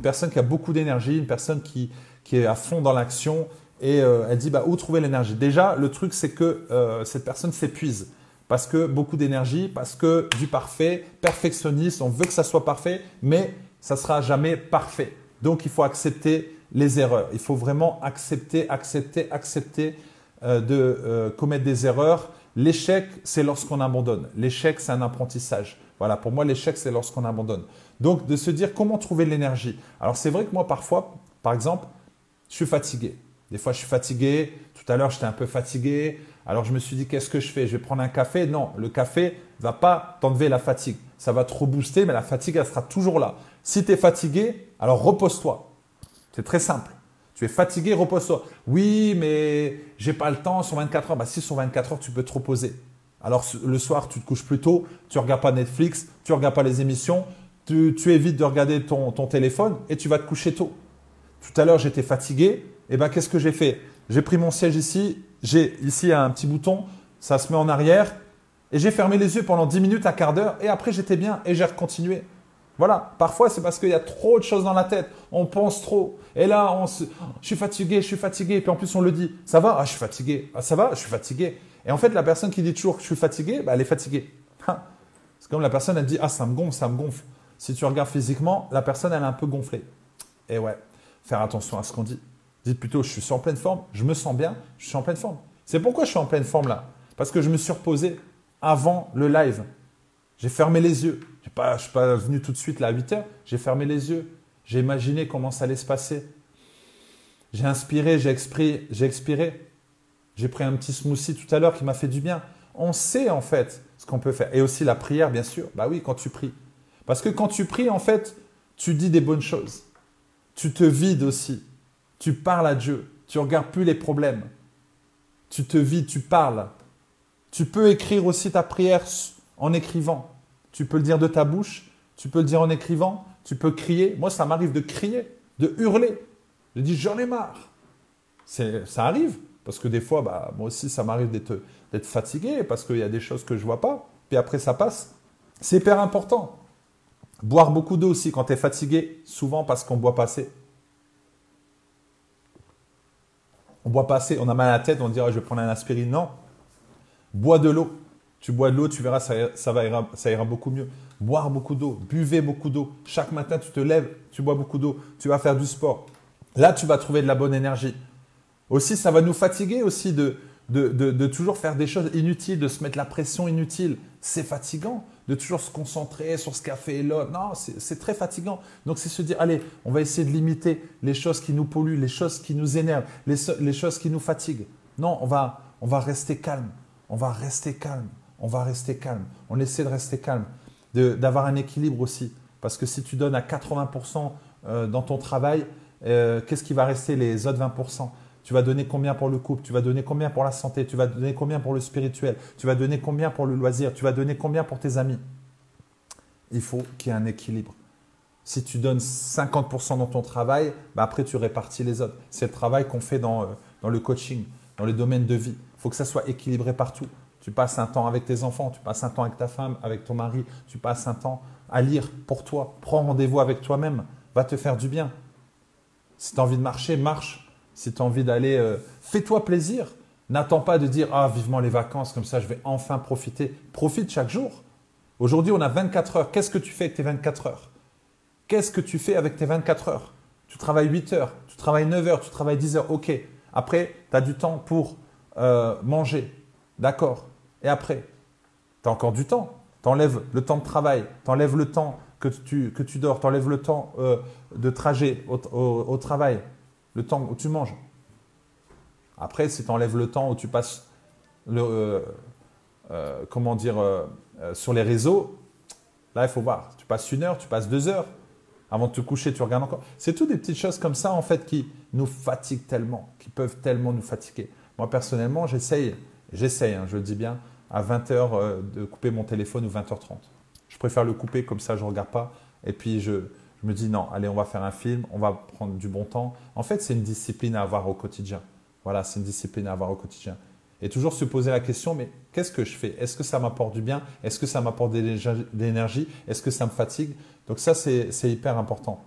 Une personne qui a beaucoup d'énergie, une personne qui, est à fond dans l'action et euh, elle dit bah, où trouver l'énergie? Déjà, le truc c'est que euh, cette personne s'épuise parce que beaucoup d'énergie, parce que du parfait, perfectionniste, on veut que ça soit parfait, mais ça sera jamais parfait. Donc il faut accepter les erreurs. Il faut vraiment accepter, accepter, accepter euh, de commettre des erreurs. L'échec, c'est lorsqu'on abandonne. L'échec, c'est un apprentissage. Voilà, pour moi, l'échec, c'est lorsqu'on abandonne. Donc, de se dire comment trouver l'énergie. Alors, c'est vrai que moi, parfois, par exemple, je suis fatigué. Des fois, je suis fatigué. Tout à l'heure, j'étais un peu fatigué. Alors, je me suis dit, qu'est-ce que je fais? Je vais prendre un café? Non, le café va pas t'enlever la fatigue. Ça va te rebooster, mais la fatigue, elle sera toujours là. Si tu es fatigué, alors repose-toi. C'est très simple. Tu es fatigué, repose-toi. Oui, mais j'ai pas le temps, sur 24 heures. Bah, si sur 24 heures, tu peux te reposer. Alors le soir, tu te couches plus tôt, tu regardes pas Netflix, tu regardes pas les émissions, tu, évites de regarder ton, téléphone et tu vas te coucher tôt. Tout à l'heure, j'étais fatigué. Et eh ben, qu'est-ce que j'ai fait? J'ai pris mon siège ici. J'ai ici un petit bouton. Ça se met en arrière. Et j'ai fermé les yeux pendant 10 minutes, un quart d'heure. Et après, j'étais bien et j'ai continué. Voilà. Parfois, c'est parce qu'il y a trop de choses dans la tête. On pense trop. Et là, on se... je suis fatigué, je suis fatigué. Et puis en plus, on le dit. Ça va? Ah, je suis fatigué. Ah, ça va? Je suis fatigué. Et en fait, la personne qui dit toujours que je suis fatigué, bah, elle est fatiguée. Hein? C'est comme la personne, elle dit Ah, ça me gonfle, ça me gonfle. Si tu regardes physiquement, la personne, elle est un peu gonflée. Et ouais, faire attention à ce qu'on dit. Dites plutôt Je suis en pleine forme, je me sens bien, je suis en pleine forme. C'est pourquoi je suis en pleine forme là? Parce que je me suis reposé avant le live. J'ai fermé les yeux. Je ne suis pas venu tout de suite là à 8 heures. J'ai fermé les yeux. J'ai imaginé comment ça allait se passer. J'ai inspiré, j'ai expiré, j'ai expiré. J'ai pris un petit smoothie tout à l'heure qui m'a fait du bien. On sait en fait ce qu'on peut faire. Et aussi la prière, bien sûr. Bah oui, quand tu pries. Parce que quand tu pries, en fait, tu dis des bonnes choses. Tu te vides aussi. Tu parles à Dieu. Tu regardes plus les problèmes. Tu te vides, tu parles. Tu peux écrire aussi ta prière en écrivant. Tu peux le dire de ta bouche. Tu peux le dire en écrivant. Tu peux crier. Moi, ça m'arrive de crier, de hurler. Je dis, j'en ai marre. Ça arrive. Parce que des fois, bah, moi aussi, ça m'arrive d'être fatigué parce qu'il y a des choses que je ne vois pas. Puis après, ça passe. C'est hyper important. Boire beaucoup d'eau aussi quand tu es fatigué, souvent parce qu'on boit pas assez. On boit pas assez, on a mal à la tête, on dit je vais prendre un aspirine. Non. Bois de l'eau. Tu bois de l'eau, tu verras, ça, ira, beaucoup mieux. Boire beaucoup d'eau, buvez beaucoup d'eau. Chaque matin, tu te lèves, tu bois beaucoup d'eau, tu vas faire du sport. Là, tu vas trouver de la bonne énergie. Aussi, ça va nous fatiguer aussi de, toujours faire des choses inutiles, de se mettre la pression inutile. C'est fatigant de toujours se concentrer sur ce qu'a fait l'autre. Non, c'est très fatigant. Donc, c'est se dire, allez, on va essayer de limiter les choses qui nous polluent, les choses qui nous énervent, les, choses qui nous fatiguent. Non, on va rester calme. On va rester calme. On va rester calme. On essaie de rester calme. D'avoir un équilibre aussi. Parce que si tu donnes à 80% euh, dans ton travail, euh, qu'est-ce qui va rester les autres 20% tu vas donner combien pour le couple? Tu vas donner combien pour la santé? Tu vas donner combien pour le spirituel? Tu vas donner combien pour le loisir? Tu vas donner combien pour tes amis? Il faut qu'il y ait un équilibre. Si tu donnes 50% dans ton travail, bah après tu répartis les autres. C'est le travail qu'on fait dans, euh, dans le coaching, dans les domaines de vie. Il faut que ça soit équilibré partout. Tu passes un temps avec tes enfants, tu passes un temps avec ta femme, avec ton mari, tu passes un temps à lire pour toi. Prends rendez-vous avec toi-même, va te faire du bien. Si tu as envie de marcher, marche. Si tu as envie d'aller, euh, fais-toi plaisir. N'attends pas de dire Ah, vivement les vacances, comme ça je vais enfin profiter. Profite chaque jour. Aujourd'hui, on a 24 heures. Qu'est-ce que tu fais avec tes 24 heures? Qu'est-ce que tu fais avec tes 24 heures? Tu travailles 8 heures, tu travailles 9 heures, tu travailles 10 heures. Ok. Après, tu as du temps pour euh, manger. D'accord. Et après, tu as encore du temps. Tu enlèves le temps de travail, tu enlèves le temps que tu, que tu dors, tu enlèves le temps euh, de trajet au travail le temps où tu manges. Après, si tu enlèves le temps où tu passes le, euh, euh, comment dire, sur les réseaux, là, il faut voir. Tu passes une heure, tu passes deux heures. Avant de te coucher, tu regardes encore. C'est tout des petites choses comme ça, en fait, qui nous fatiguent tellement, qui peuvent tellement nous fatiguer. Moi, personnellement, j'essaye, j'essaye, hein, je le dis bien, à 20h de couper mon téléphone ou 20h30. Je préfère le couper, comme ça, je ne regarde pas. Et puis, je, je me dis non, allez, on va faire un film, on va prendre du bon temps. En fait, c'est une discipline à avoir au quotidien. Voilà, c'est une discipline à avoir au quotidien. Et toujours se poser la question, mais qu'est-ce que je fais? Est-ce que ça m'apporte du bien? Est-ce que ça m'apporte de l'énergie Est-ce que ça me fatigue? Donc ça, c'est hyper important.